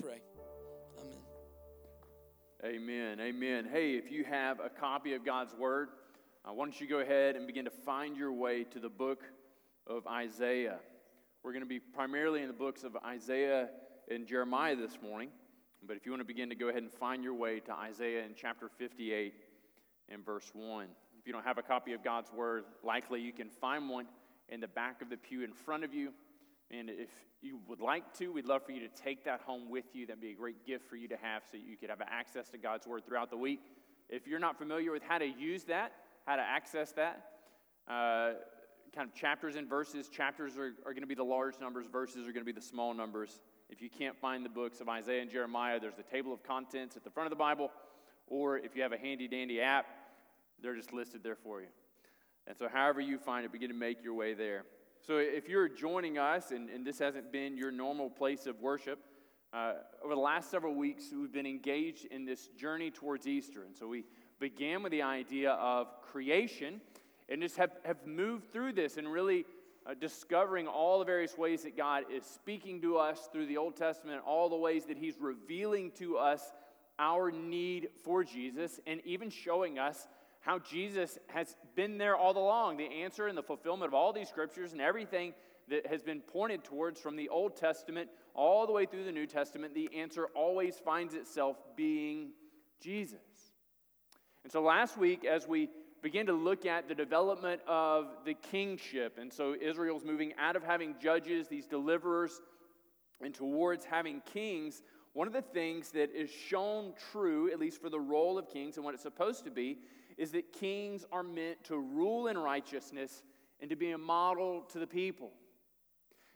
pray. Amen. Amen. Amen. Hey, if you have a copy of God's Word, uh, why don't you go ahead and begin to find your way to the book of Isaiah? We're going to be primarily in the books of Isaiah and Jeremiah this morning. But if you want to begin to go ahead and find your way to Isaiah in chapter 58 and verse 1. If you don't have a copy of God's Word, likely you can find one in the back of the pew in front of you. And if you would like to, we'd love for you to take that home with you. That'd be a great gift for you to have so you could have access to God's Word throughout the week. If you're not familiar with how to use that, how to access that, uh, kind of chapters and verses, chapters are, are going to be the large numbers, verses are going to be the small numbers. If you can't find the books of Isaiah and Jeremiah, there's the table of contents at the front of the Bible, or if you have a handy dandy app, they're just listed there for you. And so, however you find it, begin to make your way there. So, if you're joining us and, and this hasn't been your normal place of worship, uh, over the last several weeks, we've been engaged in this journey towards Easter. And so, we began with the idea of creation and just have, have moved through this and really uh, discovering all the various ways that God is speaking to us through the Old Testament, all the ways that He's revealing to us our need for Jesus, and even showing us how Jesus has been there all along the answer and the fulfillment of all these scriptures and everything that has been pointed towards from the Old Testament all the way through the New Testament, the answer always finds itself being Jesus. And so last week, as we begin to look at the development of the kingship. And so Israel's moving out of having judges, these deliverers, and towards having kings. One of the things that is shown true, at least for the role of kings and what it's supposed to be, is that kings are meant to rule in righteousness and to be a model to the people.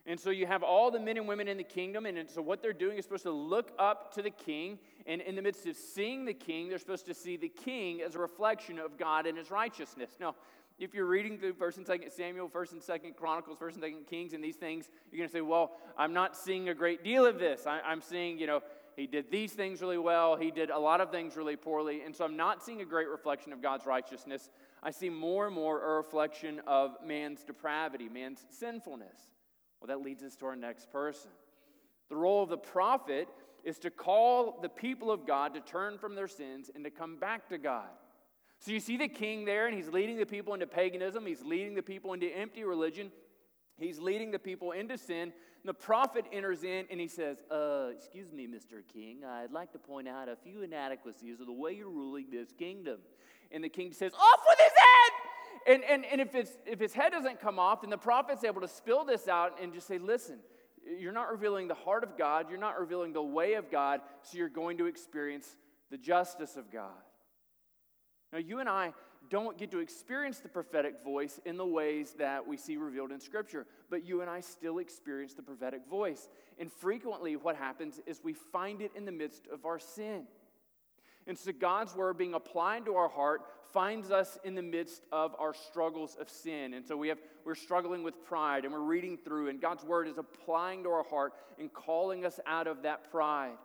And so you have all the men and women in the kingdom, and so what they're doing is supposed to look up to the king, and in the midst of seeing the king, they're supposed to see the king as a reflection of God and his righteousness. Now, if you're reading through 1st and 2nd Samuel, 1st and 2nd Chronicles, 1st and 2nd Kings, and these things, you're going to say, well, I'm not seeing a great deal of this. I, I'm seeing, you know, he did these things really well, he did a lot of things really poorly, and so I'm not seeing a great reflection of God's righteousness. I see more and more a reflection of man's depravity, man's sinfulness. Well, that leads us to our next person. The role of the prophet is to call the people of God to turn from their sins and to come back to God. So you see the king there, and he's leading the people into paganism, he's leading the people into empty religion, he's leading the people into sin. The prophet enters in and he says, uh, Excuse me, Mr. King, I'd like to point out a few inadequacies of the way you're ruling this kingdom. And the king says, Off with his head! And, and, and if, it's, if his head doesn't come off, then the prophet's able to spill this out and just say, listen, you're not revealing the heart of God, you're not revealing the way of God, so you're going to experience the justice of God. Now, you and I don't get to experience the prophetic voice in the ways that we see revealed in Scripture, but you and I still experience the prophetic voice. And frequently, what happens is we find it in the midst of our sin. And so God's word being applied to our heart finds us in the midst of our struggles of sin. And so we have we're struggling with pride and we're reading through and God's word is applying to our heart and calling us out of that pride.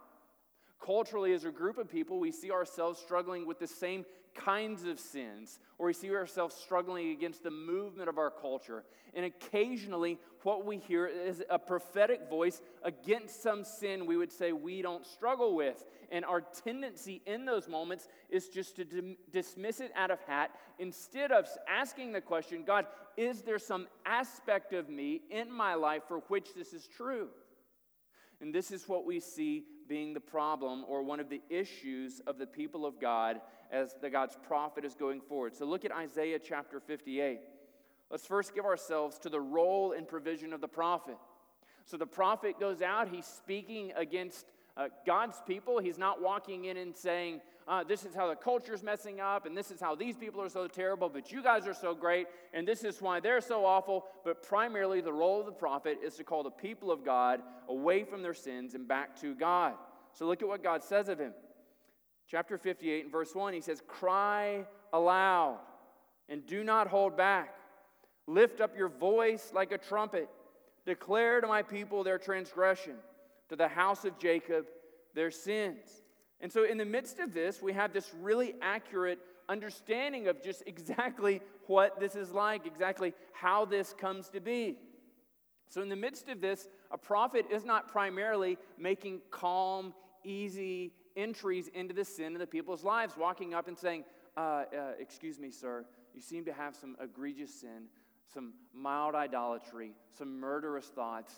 Culturally, as a group of people, we see ourselves struggling with the same kinds of sins, or we see ourselves struggling against the movement of our culture. And occasionally, what we hear is a prophetic voice against some sin we would say we don't struggle with. And our tendency in those moments is just to dim- dismiss it out of hat instead of asking the question God, is there some aspect of me in my life for which this is true? And this is what we see being the problem or one of the issues of the people of God as the God's prophet is going forward. So look at Isaiah chapter 58. Let's first give ourselves to the role and provision of the prophet. So the prophet goes out, he's speaking against uh, God's people. He's not walking in and saying, uh, This is how the culture's messing up, and this is how these people are so terrible, but you guys are so great, and this is why they're so awful. But primarily, the role of the prophet is to call the people of God away from their sins and back to God. So look at what God says of him. Chapter 58 and verse 1, he says, Cry aloud and do not hold back. Lift up your voice like a trumpet. Declare to my people their transgression, to the house of Jacob their sins. And so, in the midst of this, we have this really accurate understanding of just exactly what this is like, exactly how this comes to be. So, in the midst of this, a prophet is not primarily making calm, easy entries into the sin of the people's lives, walking up and saying, uh, uh, Excuse me, sir, you seem to have some egregious sin, some mild idolatry, some murderous thoughts,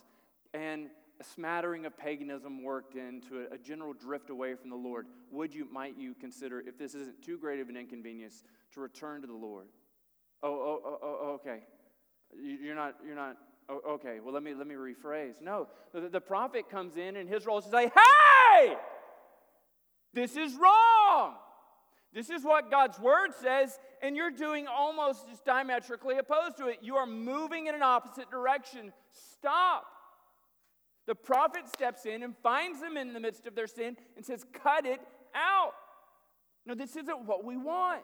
and a smattering of paganism worked into a, a, general drift away from the Lord, would you, might you consider, if this isn't too great of an inconvenience, to return to the Lord? Oh, oh, oh, oh, oh okay. You're not, you're not, oh, okay, well, let me, let me rephrase. No, the, the prophet comes in and his role is to say, hey, this is wrong. This is what God's word says, and you're doing almost just diametrically opposed to it. You are moving in an opposite direction. Stop. The prophet steps in and finds them in the midst of their sin and says, Cut it out. No, this isn't what we want.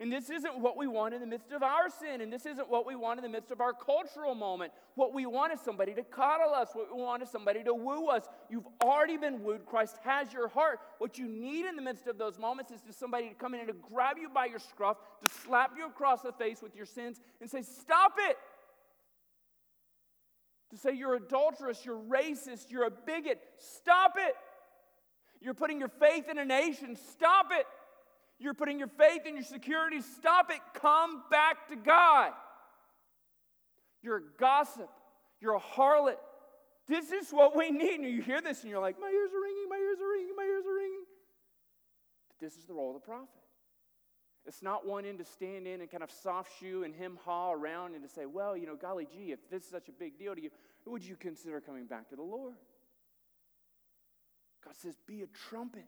And this isn't what we want in the midst of our sin. And this isn't what we want in the midst of our cultural moment. What we want is somebody to coddle us. What we want is somebody to woo us. You've already been wooed. Christ has your heart. What you need in the midst of those moments is just somebody to come in and to grab you by your scruff, to slap you across the face with your sins and say, Stop it to say you're adulterous, you're racist, you're a bigot. Stop it. You're putting your faith in a nation. Stop it. You're putting your faith in your security. Stop it. Come back to God. You're a gossip. You're a harlot. This is what we need. And you hear this and you're like, my ears are ringing, my ears are ringing, my ears are ringing. But this is the role of the prophet. It's not one in to stand in and kind of soft shoe and him haw around and to say, well, you know, golly gee, if this is such a big deal to you, would you consider coming back to the Lord? God says, be a trumpet.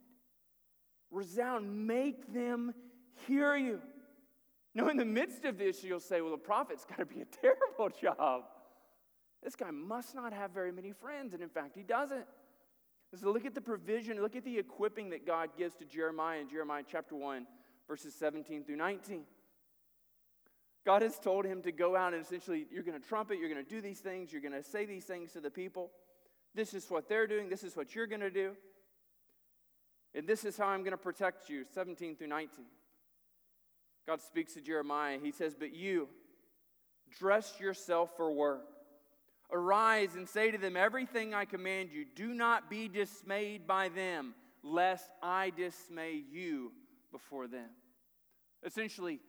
Resound, make them hear you. Now, in the midst of this, you'll say, well, the prophet's got to be a terrible job. This guy must not have very many friends, and in fact, he doesn't. So look at the provision, look at the equipping that God gives to Jeremiah in Jeremiah chapter 1 verses 17 through 19. God has told him to go out and essentially, you're going to trumpet, you're going to do these things, you're going to say these things to the people. This is what they're doing, this is what you're going to do. And this is how I'm going to protect you, 17 through 19. God speaks to Jeremiah. He says, But you, dress yourself for work. Arise and say to them everything I command you. Do not be dismayed by them, lest I dismay you before them. Essentially,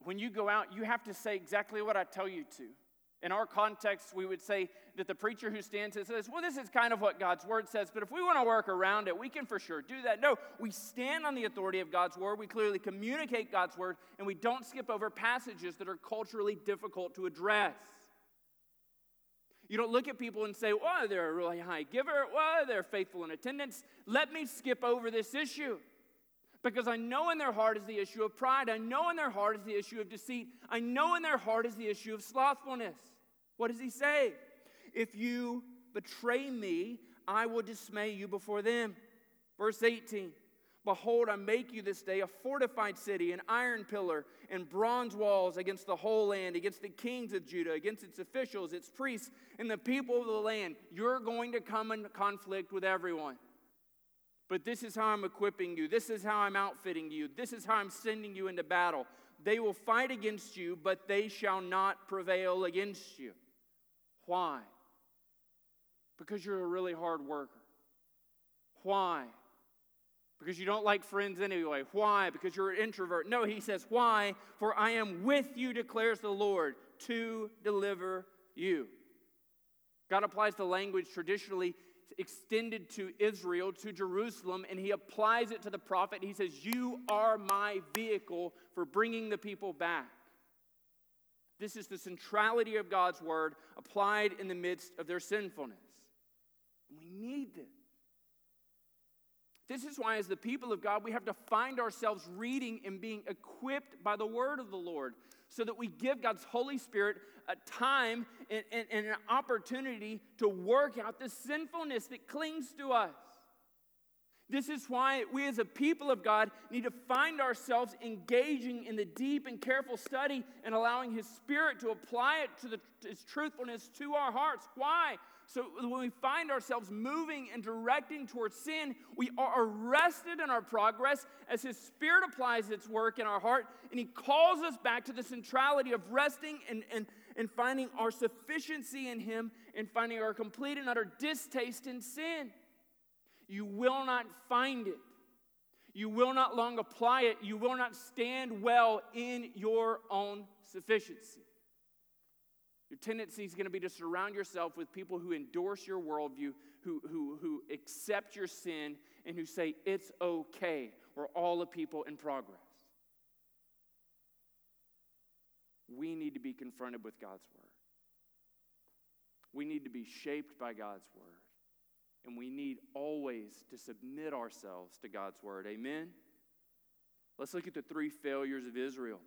when you go out, you have to say exactly what I tell you to. In our context, we would say that the preacher who stands and says, Well, this is kind of what God's word says, but if we want to work around it, we can for sure do that. No, we stand on the authority of God's word. We clearly communicate God's word, and we don't skip over passages that are culturally difficult to address. You don't look at people and say, Well, they're a really high giver. Well, they're faithful in attendance. Let me skip over this issue. Because I know in their heart is the issue of pride. I know in their heart is the issue of deceit. I know in their heart is the issue of slothfulness. What does he say? If you betray me, I will dismay you before them. Verse 18 Behold, I make you this day a fortified city, an iron pillar, and bronze walls against the whole land, against the kings of Judah, against its officials, its priests, and the people of the land. You're going to come in conflict with everyone. But this is how I'm equipping you. This is how I'm outfitting you. This is how I'm sending you into battle. They will fight against you, but they shall not prevail against you. Why? Because you're a really hard worker. Why? Because you don't like friends anyway. Why? Because you're an introvert. No, he says, Why? For I am with you, declares the Lord, to deliver you. God applies the language traditionally extended to Israel, to Jerusalem, and he applies it to the prophet. He says, You are my vehicle for bringing the people back. This is the centrality of God's word applied in the midst of their sinfulness. We need this. This is why, as the people of God, we have to find ourselves reading and being equipped by the word of the Lord so that we give God's Holy Spirit a time and, and, and, an opportunity to work out the sinfulness that clings to us. This is why we, as a people of God, need to find ourselves engaging in the deep and careful study and allowing His Spirit to apply it to the, His truthfulness to our hearts. Why? So when we find ourselves moving and directing towards sin, we are arrested in our progress as His Spirit applies its work in our heart, and He calls us back to the centrality of resting and, and, and finding our sufficiency in Him and finding our complete and utter distaste in sin. You will not find it. You will not long apply it. You will not stand well in your own sufficiency. Your tendency is going to be to surround yourself with people who endorse your worldview, who, who, who accept your sin, and who say, it's okay. We're all a people in progress. We need to be confronted with God's word. We need to be shaped by God's word. And we need always to submit ourselves to God's word. Amen? Let's look at the three failures of Israel.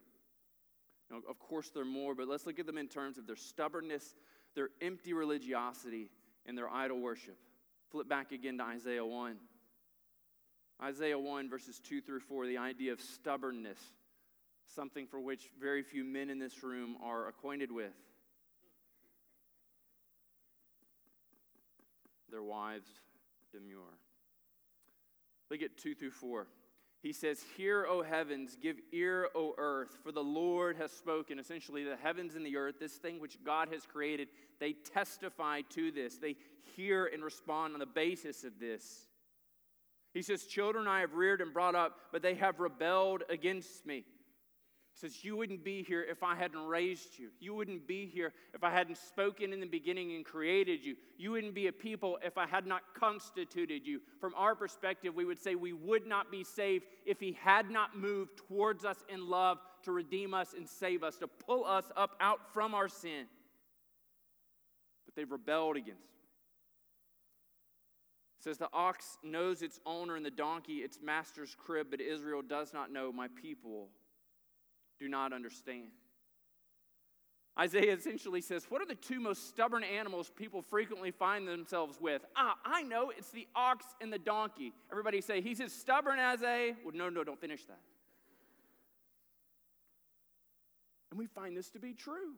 Now, of course, there are more, but let's look at them in terms of their stubbornness, their empty religiosity, and their idol worship. Flip back again to Isaiah 1. Isaiah 1, verses 2 through 4, the idea of stubbornness, something for which very few men in this room are acquainted with. Their wives demur. Look at 2 through 4. He says, Hear, O heavens, give ear, O earth, for the Lord has spoken. Essentially, the heavens and the earth, this thing which God has created, they testify to this. They hear and respond on the basis of this. He says, Children I have reared and brought up, but they have rebelled against me says, You wouldn't be here if I hadn't raised you. You wouldn't be here if I hadn't spoken in the beginning and created you. You wouldn't be a people if I had not constituted you. From our perspective, we would say we would not be saved if He had not moved towards us in love to redeem us and save us, to pull us up out from our sin. But they've rebelled against me. It says the ox knows its owner and the donkey its master's crib, but Israel does not know my people do not understand. Isaiah essentially says, What are the two most stubborn animals people frequently find themselves with? Ah, I know, it's the ox and the donkey. Everybody say, He's as stubborn as a. Well, no, no, don't finish that. And we find this to be true.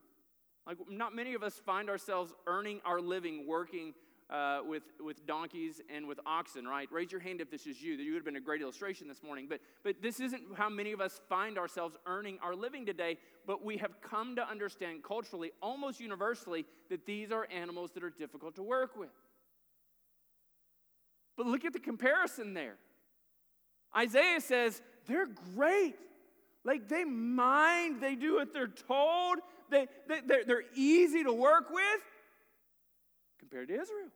Like, not many of us find ourselves earning our living working uh, with, with donkeys and with oxen, right? Raise your hand if this is you. You would have been a great illustration this morning. But, but this isn't how many of us find ourselves earning our living today. But we have come to understand culturally, almost universally, that these are animals that are difficult to work with. But look at the comparison there. Isaiah says, they're great. Like they mind, they do what they're told, they, they, they're, they're easy to work with compared to Israel.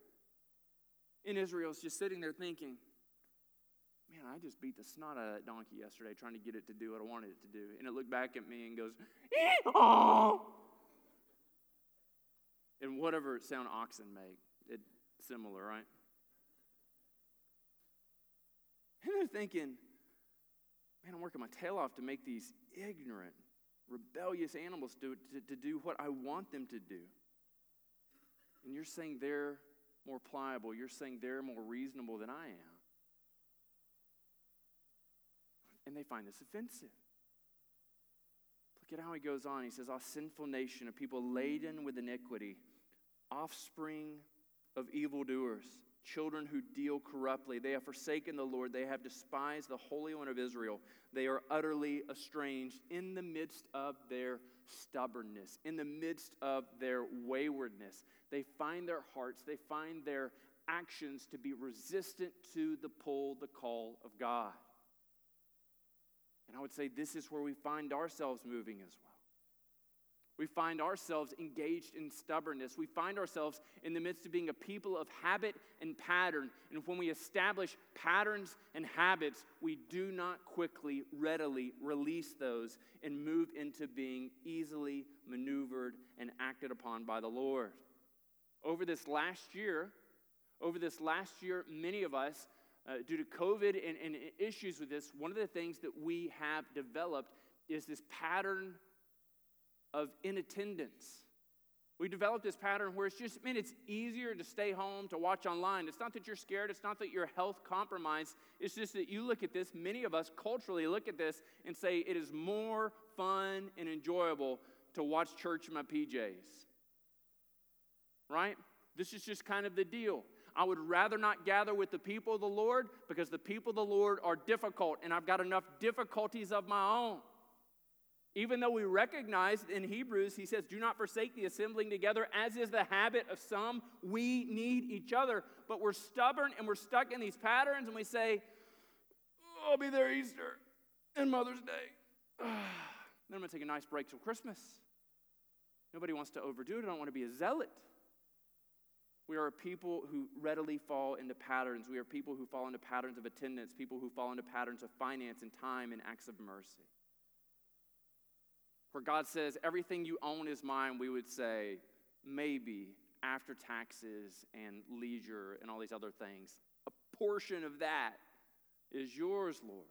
And Israel's just sitting there thinking, man, I just beat the snot out of that donkey yesterday trying to get it to do what I wanted it to do. And it looked back at me and goes, oh. And whatever sound oxen make, it's similar, right? And they're thinking, man, I'm working my tail off to make these ignorant, rebellious animals do, to, to do what I want them to do. And you're saying they're more pliable. You're saying they're more reasonable than I am. And they find this offensive. Look at how he goes on. He says, A sinful nation, a people laden with iniquity, offspring of evildoers, children who deal corruptly. They have forsaken the Lord. They have despised the Holy One of Israel. They are utterly estranged in the midst of their stubbornness, in the midst of their waywardness. They find their hearts, they find their actions to be resistant to the pull, the call of God. And I would say this is where we find ourselves moving as well. We find ourselves engaged in stubbornness. We find ourselves in the midst of being a people of habit and pattern. And when we establish patterns and habits, we do not quickly, readily release those and move into being easily maneuvered and acted upon by the Lord. Over this last year, over this last year, many of us, uh, due to COVID and, and issues with this, one of the things that we have developed is this pattern of inattendance. We developed this pattern where it's just, man, it's easier to stay home, to watch online. It's not that you're scared, it's not that you're health compromised. It's just that you look at this, many of us culturally look at this and say it is more fun and enjoyable to watch church in my PJs. Right? This is just kind of the deal. I would rather not gather with the people of the Lord because the people of the Lord are difficult and I've got enough difficulties of my own. Even though we recognize in Hebrews, he says, Do not forsake the assembling together, as is the habit of some. We need each other. But we're stubborn and we're stuck in these patterns, and we say, oh, I'll be there Easter and Mother's Day. then I'm going to take a nice break till Christmas. Nobody wants to overdo it. I don't want to be a zealot. We are a people who readily fall into patterns. We are people who fall into patterns of attendance, people who fall into patterns of finance and time and acts of mercy. Where God says, everything you own is mine, we would say, maybe after taxes and leisure and all these other things. A portion of that is yours, Lord.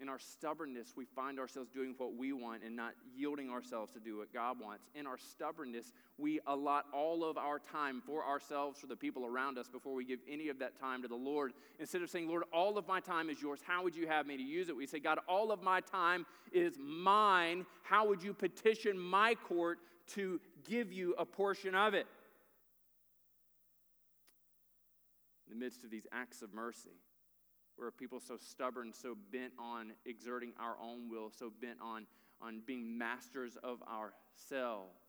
In our stubbornness, we find ourselves doing what we want and not yielding ourselves to do what God wants. In our stubbornness, we allot all of our time for ourselves, for the people around us, before we give any of that time to the Lord. Instead of saying, Lord, all of my time is yours, how would you have me to use it? We say, God, all of my time is mine. How would you petition my court to give you a portion of it? In the midst of these acts of mercy, we're people so stubborn, so bent on exerting our own will, so bent on, on being masters of ourselves,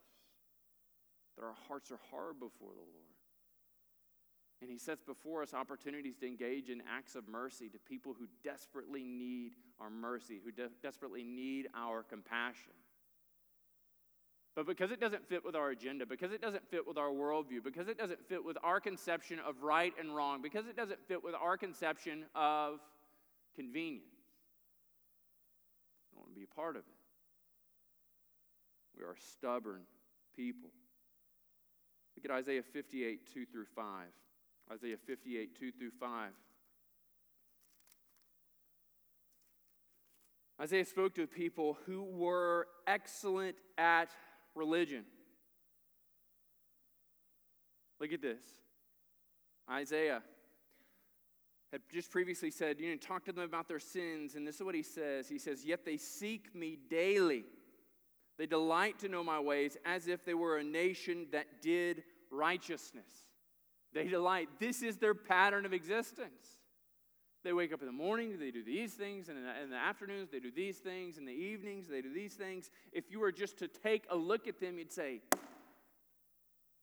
that our hearts are hard before the Lord. And He sets before us opportunities to engage in acts of mercy to people who desperately need our mercy, who de- desperately need our compassion. But because it doesn't fit with our agenda, because it doesn't fit with our worldview, because it doesn't fit with our conception of right and wrong, because it doesn't fit with our conception of convenience, I don't want to be a part of it. We are stubborn people. Look at Isaiah 58, 2 through 5. Isaiah 58, 2 through 5. Isaiah spoke to people who were excellent at religion. Look at this. Isaiah had just previously said, you know, talk to them about their sins, and this is what he says. He says, Yet they seek me daily. They delight to know my ways as if they were a nation that did righteousness. They delight. This is their pattern of existence. They wake up in the morning, they do these things, and in the, in the, afternoons, they do these things, in the evenings, they do these things. If you were just to take a look at them, you'd say,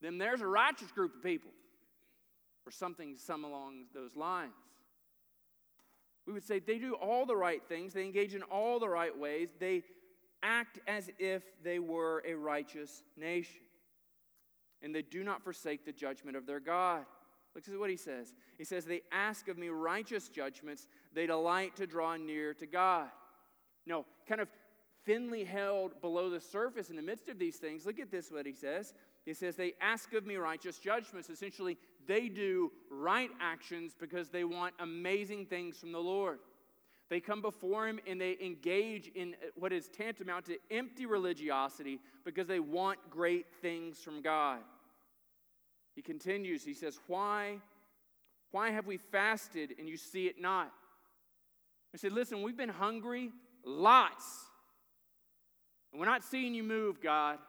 then there's a righteous group of people, or something, some along those lines. We would say they do all the right things, they engage in all the right ways, they act as if they were a righteous nation, and they do not forsake the judgment of their God. Look at what he says. He says, They ask of me righteous judgments, they delight to draw near to God. No, kind of thinly held below the surface in the midst of these things. Look at this, what he says. He says, They ask of me righteous judgments. Essentially, they do right actions because they want amazing things from the Lord. They come before him and they engage in uh, what is tantamount to empty religiosity because they want great things from God. He continues, he says, Why? Why have we fasted and you see it not? I said, Listen, we've been hungry lots. And we're not seeing you move, God.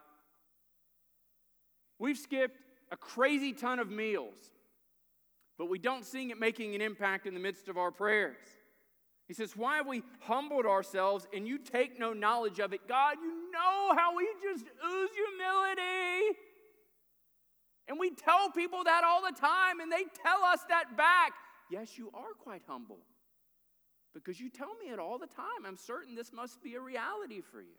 We've skipped a crazy ton of meals, but we don't see it making an impact in the midst of our prayers. He says, Why have we humbled ourselves and you take no knowledge of it? God, you know how we just ooze humility. And we tell people that all the time, and they tell us that back. Yes, you are quite humble because you tell me it all the time. I'm certain this must be a reality for you.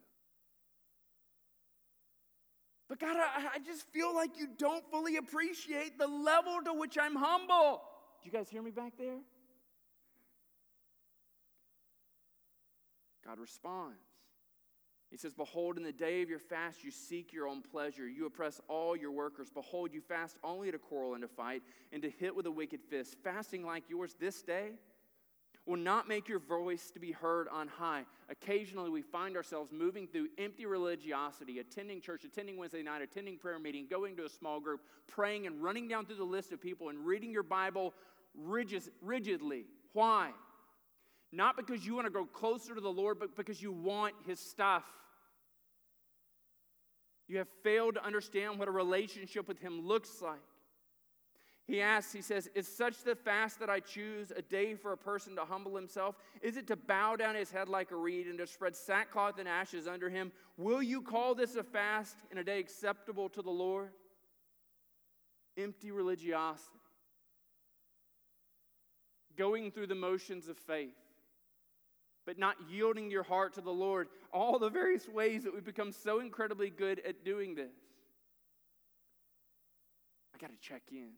But God, I, I just feel like you don't fully appreciate the level to which I'm humble. Do you guys hear me back there? God responds. He says, Behold, in the day of your fast, you seek your own pleasure. You oppress all your workers. Behold, you fast only to quarrel and to fight and to hit with a wicked fist. Fasting like yours this day will not make your voice to be heard on high. Occasionally, we find ourselves moving through empty religiosity, attending church, attending Wednesday night, attending prayer meeting, going to a small group, praying, and running down through the list of people and reading your Bible rigidly. Why? Not because you want to grow closer to the Lord, but because you want His stuff. You have failed to understand what a relationship with Him looks like. He asks, he says, Is such the fast that I choose a day for a person to humble himself? Is it to bow down his head like a reed and to spread sackcloth and ashes under him? Will you call this a fast and a day acceptable to the Lord? Empty religiosity. Going through the motions of faith, but not yielding your heart to the Lord. All the various ways that we become so incredibly good at doing this. I got to check in.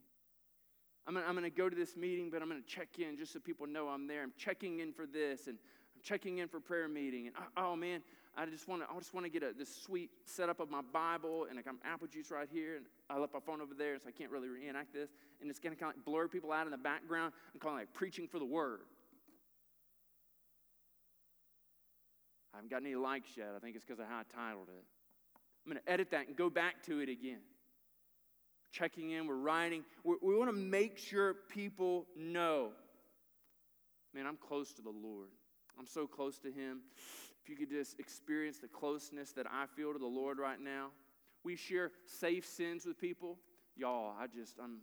I'm gonna, I'm gonna go to this meeting, but I'm gonna check in just so people know I'm there. I'm checking in for this, and I'm checking in for prayer meeting. And oh, oh man, I just want to, I just want to get a, this sweet setup of my Bible, and I got apple juice right here, and I left my phone over there, so I can't really reenact this. And it's gonna kind of blur people out in the background. I'm calling it like preaching for the word. I haven't got any likes yet. I think it's because of how I titled it. I'm going to edit that and go back to it again checking in, we're writing. we we want to make sure people know man, I'm close to the Lord. I'm so close to Him. If you could just experience the closeness that I feel to the Lord right now. We share safe sins with people. Y'all, I just, I'm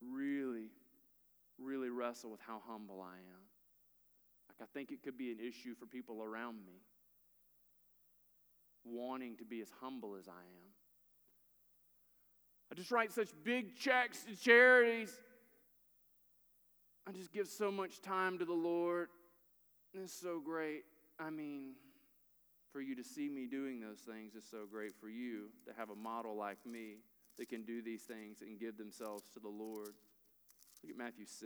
really, really wrestle with how humble I am. I think it could be an issue for people around me, wanting to be as humble as I am. I just write such big checks to charities. I just give so much time to the Lord. It's so great. I mean, for you to see me doing those things is so great for you to have a model like me that can do these things and give themselves to the Lord. Look at Matthew 6.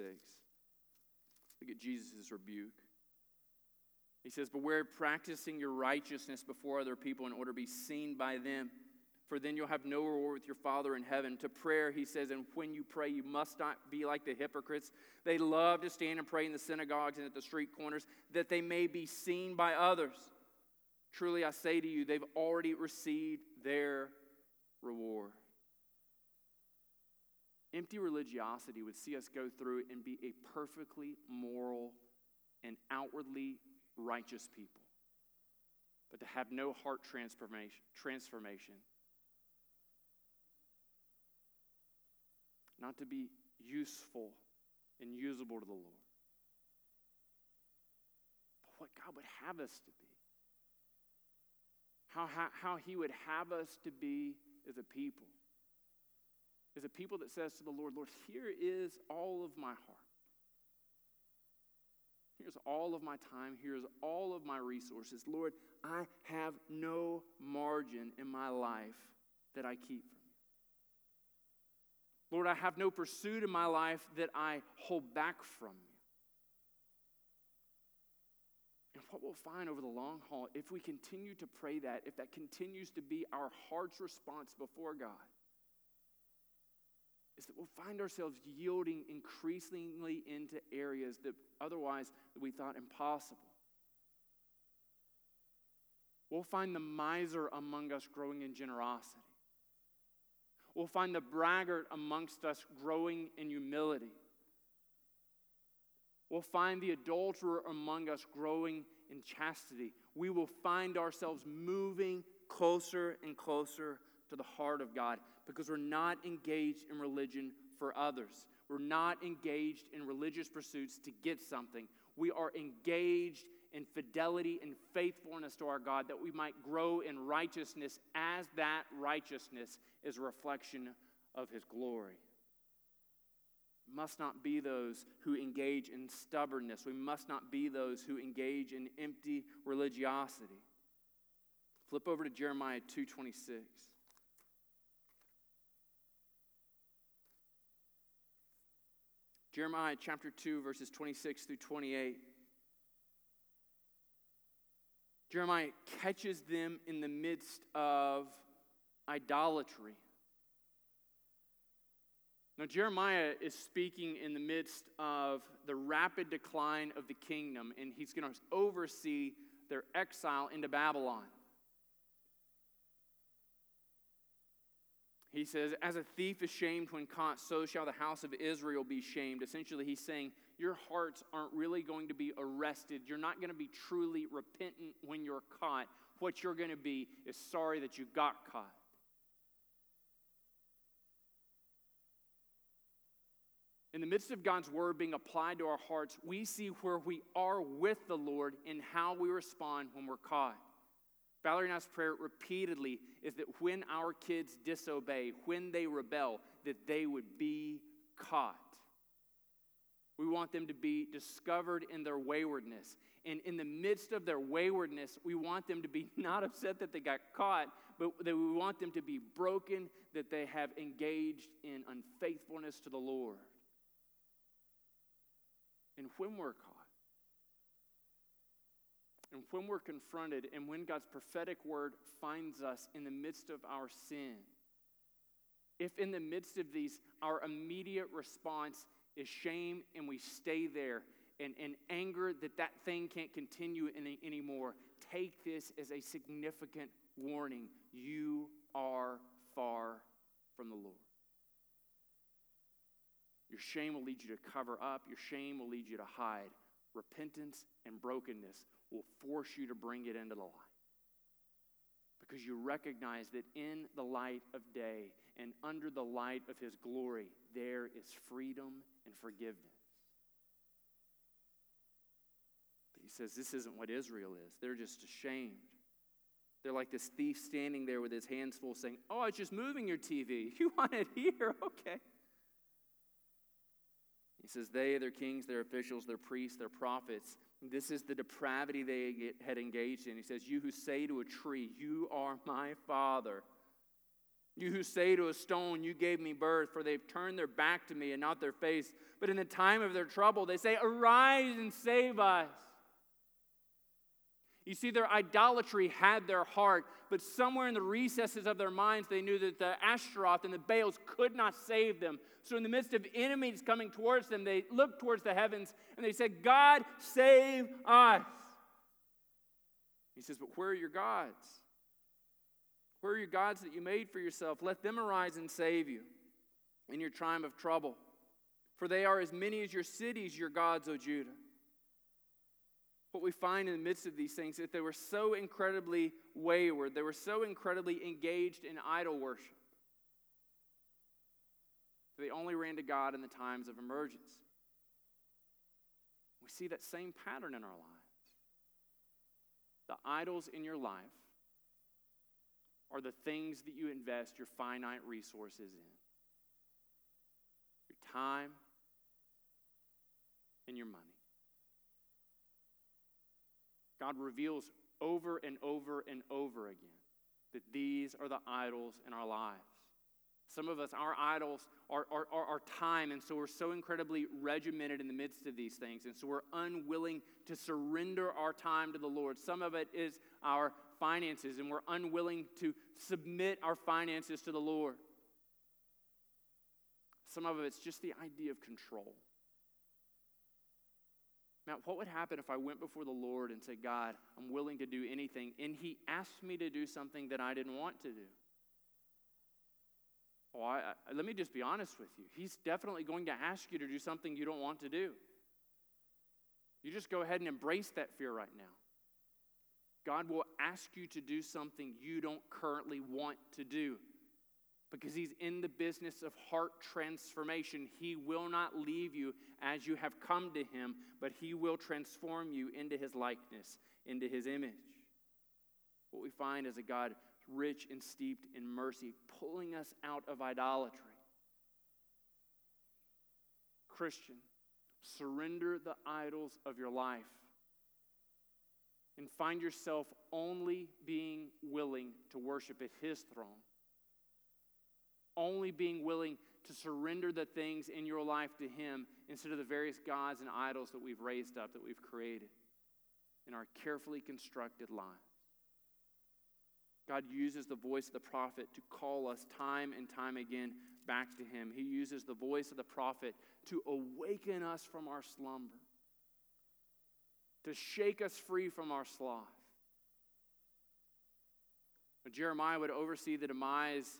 Look at Jesus' rebuke. He says, Beware of practicing your righteousness before other people in order to be seen by them for then you'll have no reward with your Father in heaven. To prayer, he says, and when you pray, you must not be like the hypocrites. They love to stand and pray in the synagogues and at the street corners, that they may be seen by others. Truly, I say to you, they've already received their reward. Empty religiosity would see us go through and be a perfectly moral and outwardly righteous people, but to have no heart transformation, transformation not to be useful and usable to the Lord. But what God would have us to be. How, how, how He would have us to be as a people. As a people that says to the Lord, Lord, here is all of my heart. Here's all of my time. Here's all of my resources. Lord, I have no margin in my life that I keep from you. Lord, I have no pursuit in my life that I hold back from you. And what we'll find over the long haul, if we continue to pray that, if that continues to be our heart's response before God, is that we'll find ourselves yielding increasingly into areas that otherwise that we thought impossible. We'll find the miser among us growing in generosity. We'll find the braggart amongst us growing in humility. We'll find the adulterer among us growing in chastity. We will find ourselves moving closer and closer to the heart of God because we're not engaged in religion for others. We're not engaged in religious pursuits to get something. We are engaged in fidelity and faithfulness to our God, that we might grow in righteousness as that righteousness is a reflection of His glory. We must not be those who engage in stubbornness. We must not be those who engage in empty religiosity. Flip over to Jeremiah 226. Jeremiah chapter 2, verses 26 through 28. Jeremiah catches them in the midst of idolatry. Now, Jeremiah is speaking in the midst of the rapid decline of the kingdom, and he's going to oversee their exile into Babylon. He says, As a thief is shamed when caught, so shall the house of Israel be shamed. Essentially, he's saying, Your hearts aren't really going to be arrested. You're not going to be truly repentant when you're caught. What you're going to be is sorry that you got caught. In the midst of God's word being applied to our hearts, we see where we are with the Lord and how we respond when we're caught. Valerie and prayer repeatedly is that when our kids disobey, when they rebel, that they would be caught. We want them to be discovered in their waywardness. And in the midst of their waywardness, we want them to be not upset that they got caught, but that we want them to be broken, that they have engaged in unfaithfulness to the Lord. And when we're caught, and when we're confronted, and when God's prophetic word finds us in the midst of our sin, if in the midst of these, our immediate response is shame and we stay there and, and anger that that thing can't continue any, anymore, take this as a significant warning. You are far from the Lord. Your shame will lead you to cover up, your shame will lead you to hide. Repentance and brokenness will force you to bring it into the light. Because you recognize that in the light of day and under the light of His glory, there is freedom and forgiveness. But He says this isn't what Israel is. They're just ashamed. They're like this thief standing there with his hands full saying, Oh, I was just moving your TV. You want it here? Okay. He says, They, their kings, their officials, their priests, their prophets, this is the depravity they had engaged in. He says, You who say to a tree, You are my father. You who say to a stone, You gave me birth, for they've turned their back to me and not their face. But in the time of their trouble, they say, Arise and save us. You see, their idolatry had their heart, but somewhere in the recesses of their minds, they knew that the Ashtaroth and the Baals could not save them. So, in the midst of enemies coming towards them, they looked towards the heavens and they said, God, save us. He says, But where are your gods? Where are your gods that you made for yourself? Let them arise and save you in your time of trouble. For they are as many as your cities, your gods, O Judah what we find in the midst of these things is that they were so incredibly wayward, they were so incredibly engaged in idol worship. They only ran to God in the times of emergency. We see that same pattern in our lives. The idols in your life are the things that you invest your finite resources in your time and your money. God reveals over and over and over again that these are the idols in our lives. Some of us, our idols are, are, are, are, time, and so we're so incredibly regimented in the midst of these things, and so we're unwilling to surrender our time to the Lord. Some of it is our finances, and we're unwilling to submit our finances to the Lord. Some of it's just the idea of control. Matt, what would happen if I went before the Lord and said, God, I'm willing to do anything, and He asked me to do something that I didn't want to do? Oh, I, I, let me just be honest with you. He's definitely going to ask you to do something you don't want to do. You just go ahead and embrace that fear right now. God will ask you to do something you don't currently want to do because he's in the business of heart transformation. He will not leave you as you have come to him, but he will transform you into his likeness, into his image. What we find is a God rich and steeped in mercy, pulling us out of idolatry. Christian, surrender the idols of your life and find yourself only being willing to worship at his throne only being willing to surrender the things in your life to Him instead of the various gods and idols that we've raised up, that we've created in our carefully constructed lives. God uses the voice of the prophet to call us time and time again back to Him. He uses the voice of the prophet to awaken us from our slumber, to shake us free from our sloth. Jeremiah would oversee the demise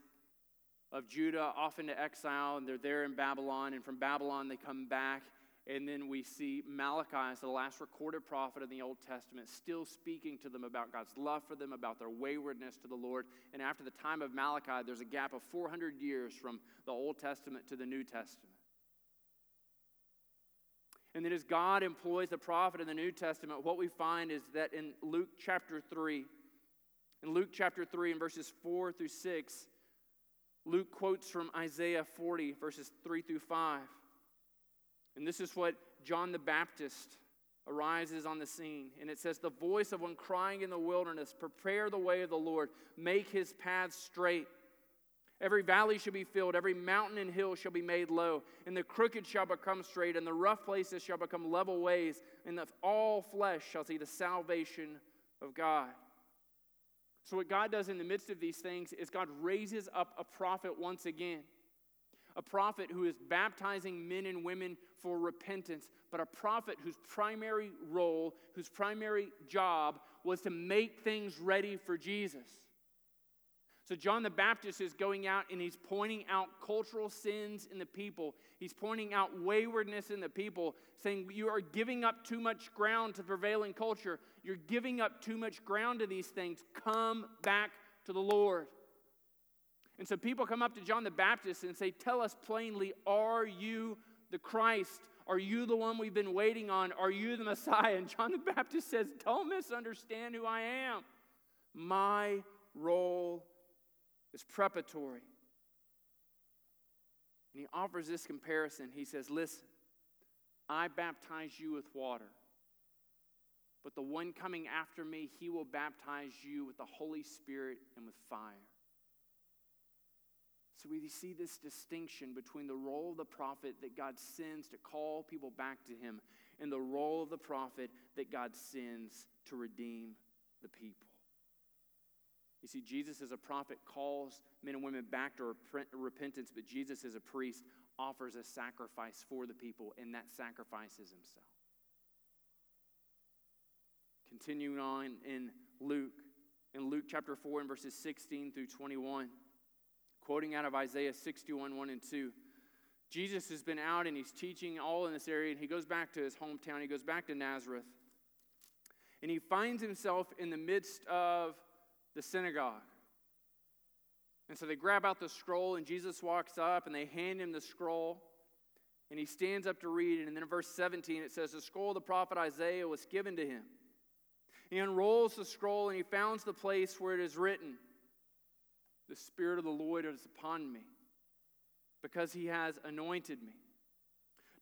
of Judah off into exile, and they're there in Babylon. And from Babylon, they come back. And then we see Malachi as the last recorded prophet in the Old Testament, still speaking to them about God's love for them, about their waywardness to the Lord. And after the time of Malachi, there's a gap of 400 years from the Old Testament to the New Testament. And then, as God employs the prophet in the New Testament, what we find is that in Luke chapter 3, in Luke chapter 3, in verses 4 through 6, Luke quotes from Isaiah 40, verses 3 through 5. And this is what John the Baptist arises on the scene. And it says, The voice of one crying in the wilderness, Prepare the way of the Lord, make his paths straight. Every valley shall be filled, every mountain and hill shall be made low, and the crooked shall become straight, and the rough places shall become level ways, and all flesh shall see the salvation of God. So, what God does in the midst of these things is God raises up a prophet once again. A prophet who is baptizing men and women for repentance, but a prophet whose primary role, whose primary job was to make things ready for Jesus. So, John the Baptist is going out and he's pointing out cultural sins in the people. He's pointing out waywardness in the people, saying, You are giving up too much ground to prevailing culture. You're giving up too much ground to these things. Come back to the Lord. And so people come up to John the Baptist and say, Tell us plainly, are you the Christ? Are you the one we've been waiting on? Are you the Messiah? And John the Baptist says, Don't misunderstand who I am. My role is preparatory. And he offers this comparison. He says, Listen, I baptize you with water, but the one coming after me, he will baptize you with the Holy Spirit and with fire. So we see this distinction between the role of the prophet that God sends to call people back to him and the role of the prophet that God sends to redeem the people. You see, Jesus as a prophet calls men and women back to repentance, but Jesus as a priest offers a sacrifice for the people, and that sacrifice is himself. Continuing on in Luke, in Luke chapter 4 and verses 16 through 21, quoting out of Isaiah 61 1 and 2. Jesus has been out and he's teaching all in this area, and he goes back to his hometown. He goes back to Nazareth. And he finds himself in the midst of the synagogue. And so they grab out the scroll, and Jesus walks up and they hand him the scroll. And he stands up to read it. And then in verse 17, it says, The scroll of the prophet Isaiah was given to him. He unrolls the scroll and he finds the place where it is written, The Spirit of the Lord is upon me, because he has anointed me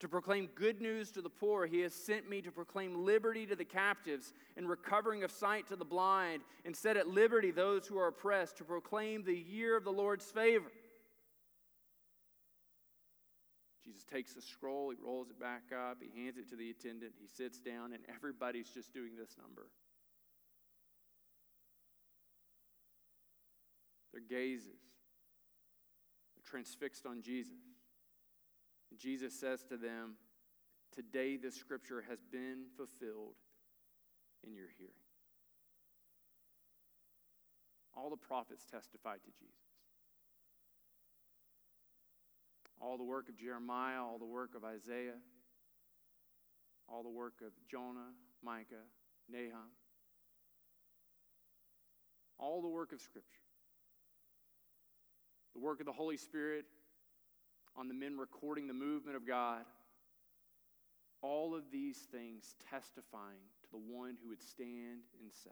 to proclaim good news to the poor. He has sent me to proclaim liberty to the captives and recovering of sight to the blind, and set at liberty those who are oppressed, to proclaim the year of the Lord's favor. Jesus takes the scroll, he rolls it back up, he hands it to the attendant, he sits down, and everybody's just doing this number. Their gazes are transfixed on Jesus. Jesus says to them, Today this scripture has been fulfilled in your hearing. All the prophets testified to Jesus. All the work of Jeremiah, all the work of Isaiah, all the work of Jonah, Micah, Nahum, all the work of Scripture, the work of the Holy Spirit on the men recording the movement of God. All of these things testifying to the one who would stand and say,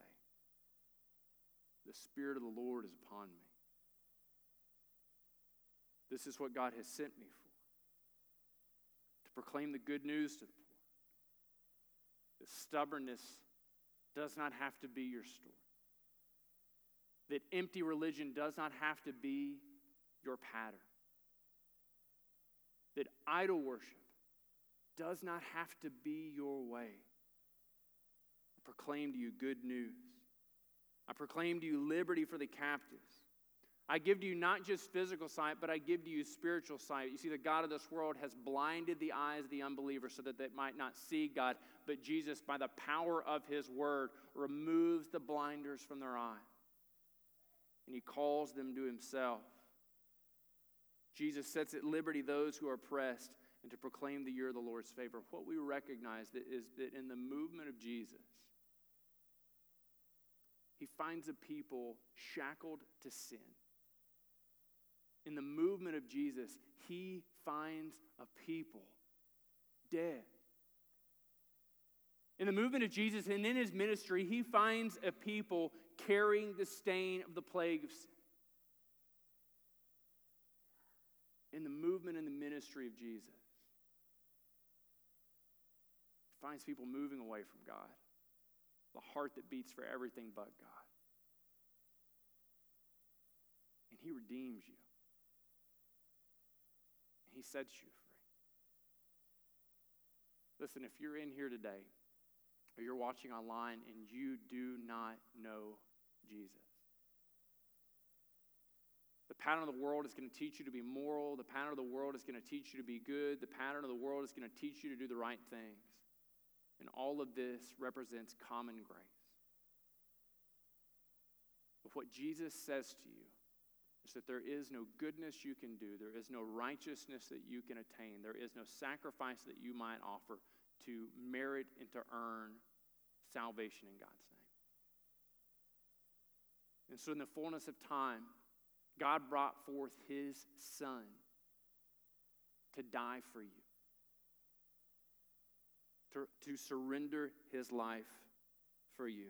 The Spirit of the Lord is upon me. This is what God has sent me for to proclaim the good news to the poor. That stubbornness does not have to be your story, that empty religion does not have to be your pattern that idol worship does not have to be your way. I proclaim to you good news. I proclaim to you liberty for the captives. I give to you not just physical sight, but I give to you spiritual sight. You see, the God of this world has blinded the eyes of the unbeliever so that they might not see God, but Jesus, by the power of his word, removes the blinders from their eyes. And he calls them to himself. Jesus sets at liberty those who are oppressed and to proclaim the year of the Lord's favor. What we recognize that is that in the movement of Jesus, he finds a people shackled to sin. In the movement of Jesus, he finds a people dead, In the movement of Jesus and in his ministry, he finds a people carrying the stain of the plague of sin. In the movement and the ministry of Jesus, he finds people moving away from God, the heart that beats for everything but God. And he redeems you, and he sets you free. Listen, if you're in here today, or you're watching online and you do not know Jesus. The pattern of the world is going to teach you to be moral. The pattern of the world is going to teach you to be good. The pattern of the world is going to teach you to do the right things. And all of this represents common grace. But what Jesus says to you is that there is no goodness you can do, there is no righteousness that you can attain, there is no sacrifice that you might offer to merit and to earn salvation in God's name. And so, in the fullness of time, God brought forth his son to die for you, to, to surrender his life for you.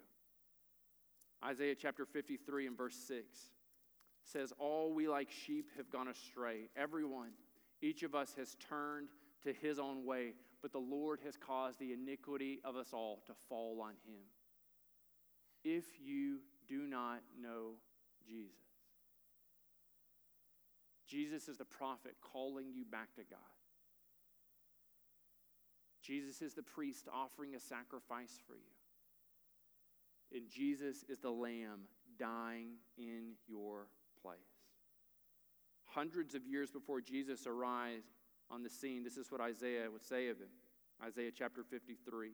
Isaiah chapter 53 and verse 6 says, All we like sheep have gone astray. Everyone, each of us has turned to his own way but the Lord has caused the iniquity of us all to fall on him. If you do not know Jesus, Jesus is the prophet calling you back to God. Jesus is the priest offering a sacrifice for you. And Jesus is the lamb dying in your place. Hundreds of years before Jesus arrived, on the scene, this is what Isaiah would say of him Isaiah chapter 53.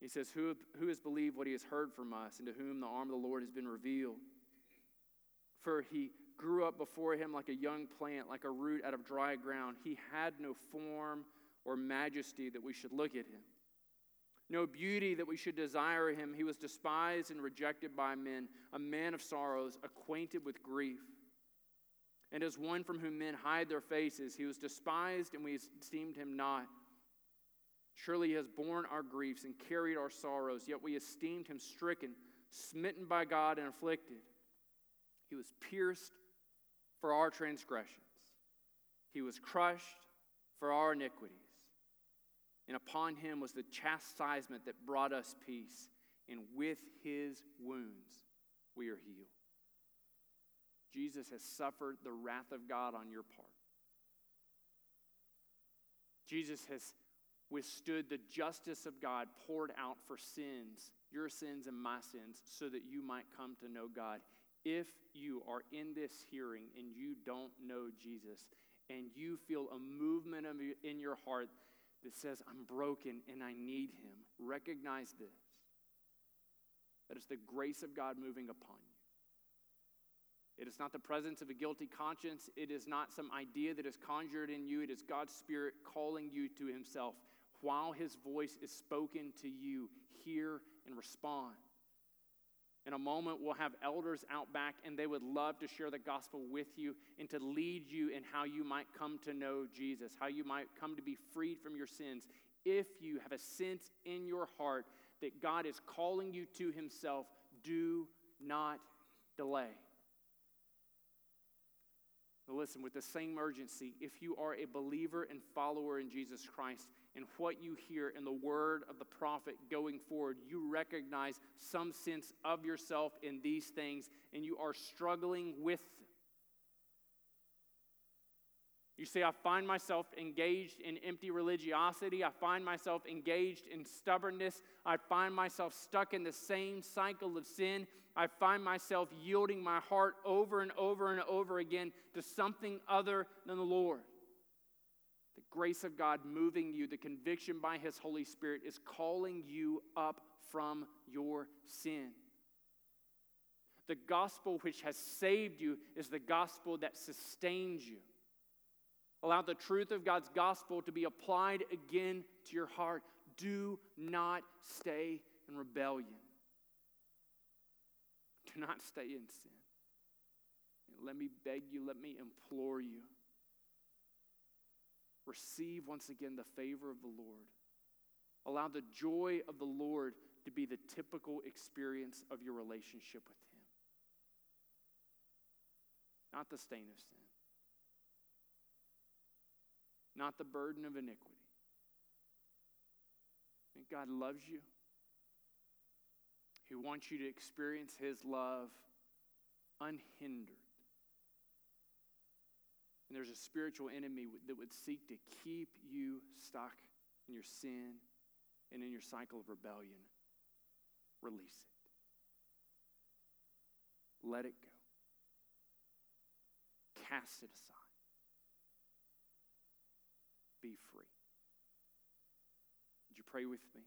He says, who, who has believed what he has heard from us, and to whom the arm of the Lord has been revealed? For he grew up before him like a young plant, like a root out of dry ground. He had no form or majesty that we should look at him, no beauty that we should desire him. He was despised and rejected by men, a man of sorrows, acquainted with grief and as one from whom men hide their faces. He was despised, and we esteemed him not. Surely he has borne our griefs and carried our sorrows, yet we esteemed him stricken, smitten by God, and afflicted. He was pierced for our transgressions, he was crushed for our iniquities. And upon him was the chastisement that brought us peace, and with his wounds we are healed. Jesus has suffered the wrath of God on your part. Jesus has withstood the justice of God poured out for sins, your sins and my sins, so that you might come to know God. If you are in this hearing and you don't know Jesus, and you feel a movement in your heart that says, I'm broken and I need him, recognize this. That is the grace of God moving upon you. It is not the presence of a guilty conscience. It is not some idea that is conjured in you. It is God's Spirit calling you to Himself. While His voice is spoken to you, hear and respond. In a moment, we'll have elders out back, and they would love to share the gospel with you and to lead you in how you might come to know Jesus, how you might come to be freed from your sins. If you have a sense in your heart that God is calling you to Himself, do not delay. But listen, with the same urgency, if you are a believer and follower in Jesus Christ, and what you hear in the word of the prophet going forward, you recognize some sense of yourself in these things, and you are struggling with you see, I find myself engaged in empty religiosity. I find myself engaged in stubbornness. I find myself stuck in the same cycle of sin. I find myself yielding my heart over and over and over again to something other than the Lord. Grace of God moving you, the conviction by His Holy Spirit is calling you up from your sin. The gospel which has saved you is the gospel that sustains you. Allow the truth of God's gospel to be applied again to your heart. Do not stay in rebellion. Do not stay in sin. let me beg you, let me implore you. Receive once again the favor of the Lord. Allow the joy of the Lord to be the typical experience of your relationship with Him, not the stain of sin, not the burden of iniquity. And God loves you. He wants you to experience His love unhindered. And there's a spiritual enemy that would seek to keep you stuck in your sin and in your cycle of rebellion. Release it. Let it go. Cast it aside. Be free. Would you pray with me?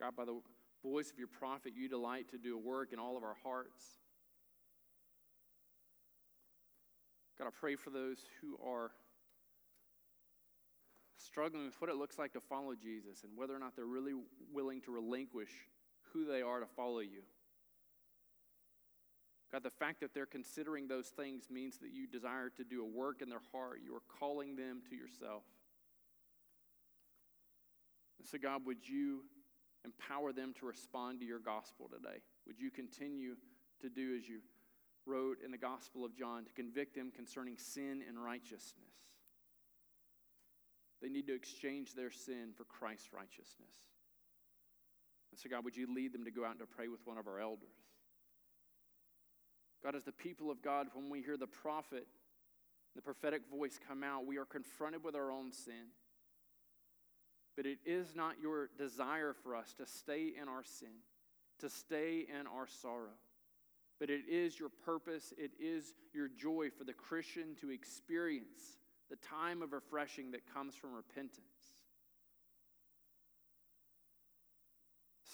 God, by the voice of your prophet, you delight to do a work in all of our hearts. God, I pray for those who are struggling with what it looks like to follow Jesus and whether or not they're really willing to relinquish who they are to follow you. God, the fact that they're considering those things means that you desire to do a work in their heart. You are calling them to yourself. And so, God, would you empower them to respond to your gospel today? Would you continue to do as you wrote in the Gospel of John to convict them concerning sin and righteousness? They need to exchange their sin for Christ's righteousness. And so, God, would you lead them to go out and to pray with one of our elders? God, as the people of God, when we hear the prophet, the prophetic voice come out, we are confronted with our own sin. But it is not your desire for us to stay in our sin, to stay in our sorrow. But it is your purpose, it is your joy for the Christian to experience the time of refreshing that comes from repentance.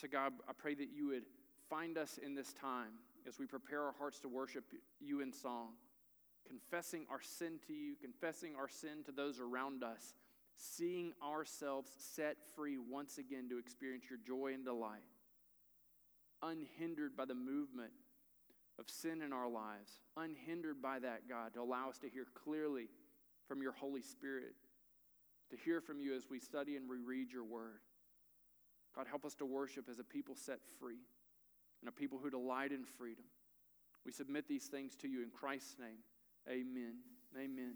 So, God, I pray that you would find us in this time as we prepare our hearts to worship you in song, confessing our sin to you, confessing our sin to those around us, seeing ourselves set free once again to experience your joy and delight, unhindered by the movement of sin in our lives, unhindered by that, God, to allow us to hear clearly from your Holy Spirit, to hear from you as we study and reread your word. God, help us to worship as a people set free and a people who delight in freedom. We submit these things to you in Christ's name. Amen. Amen.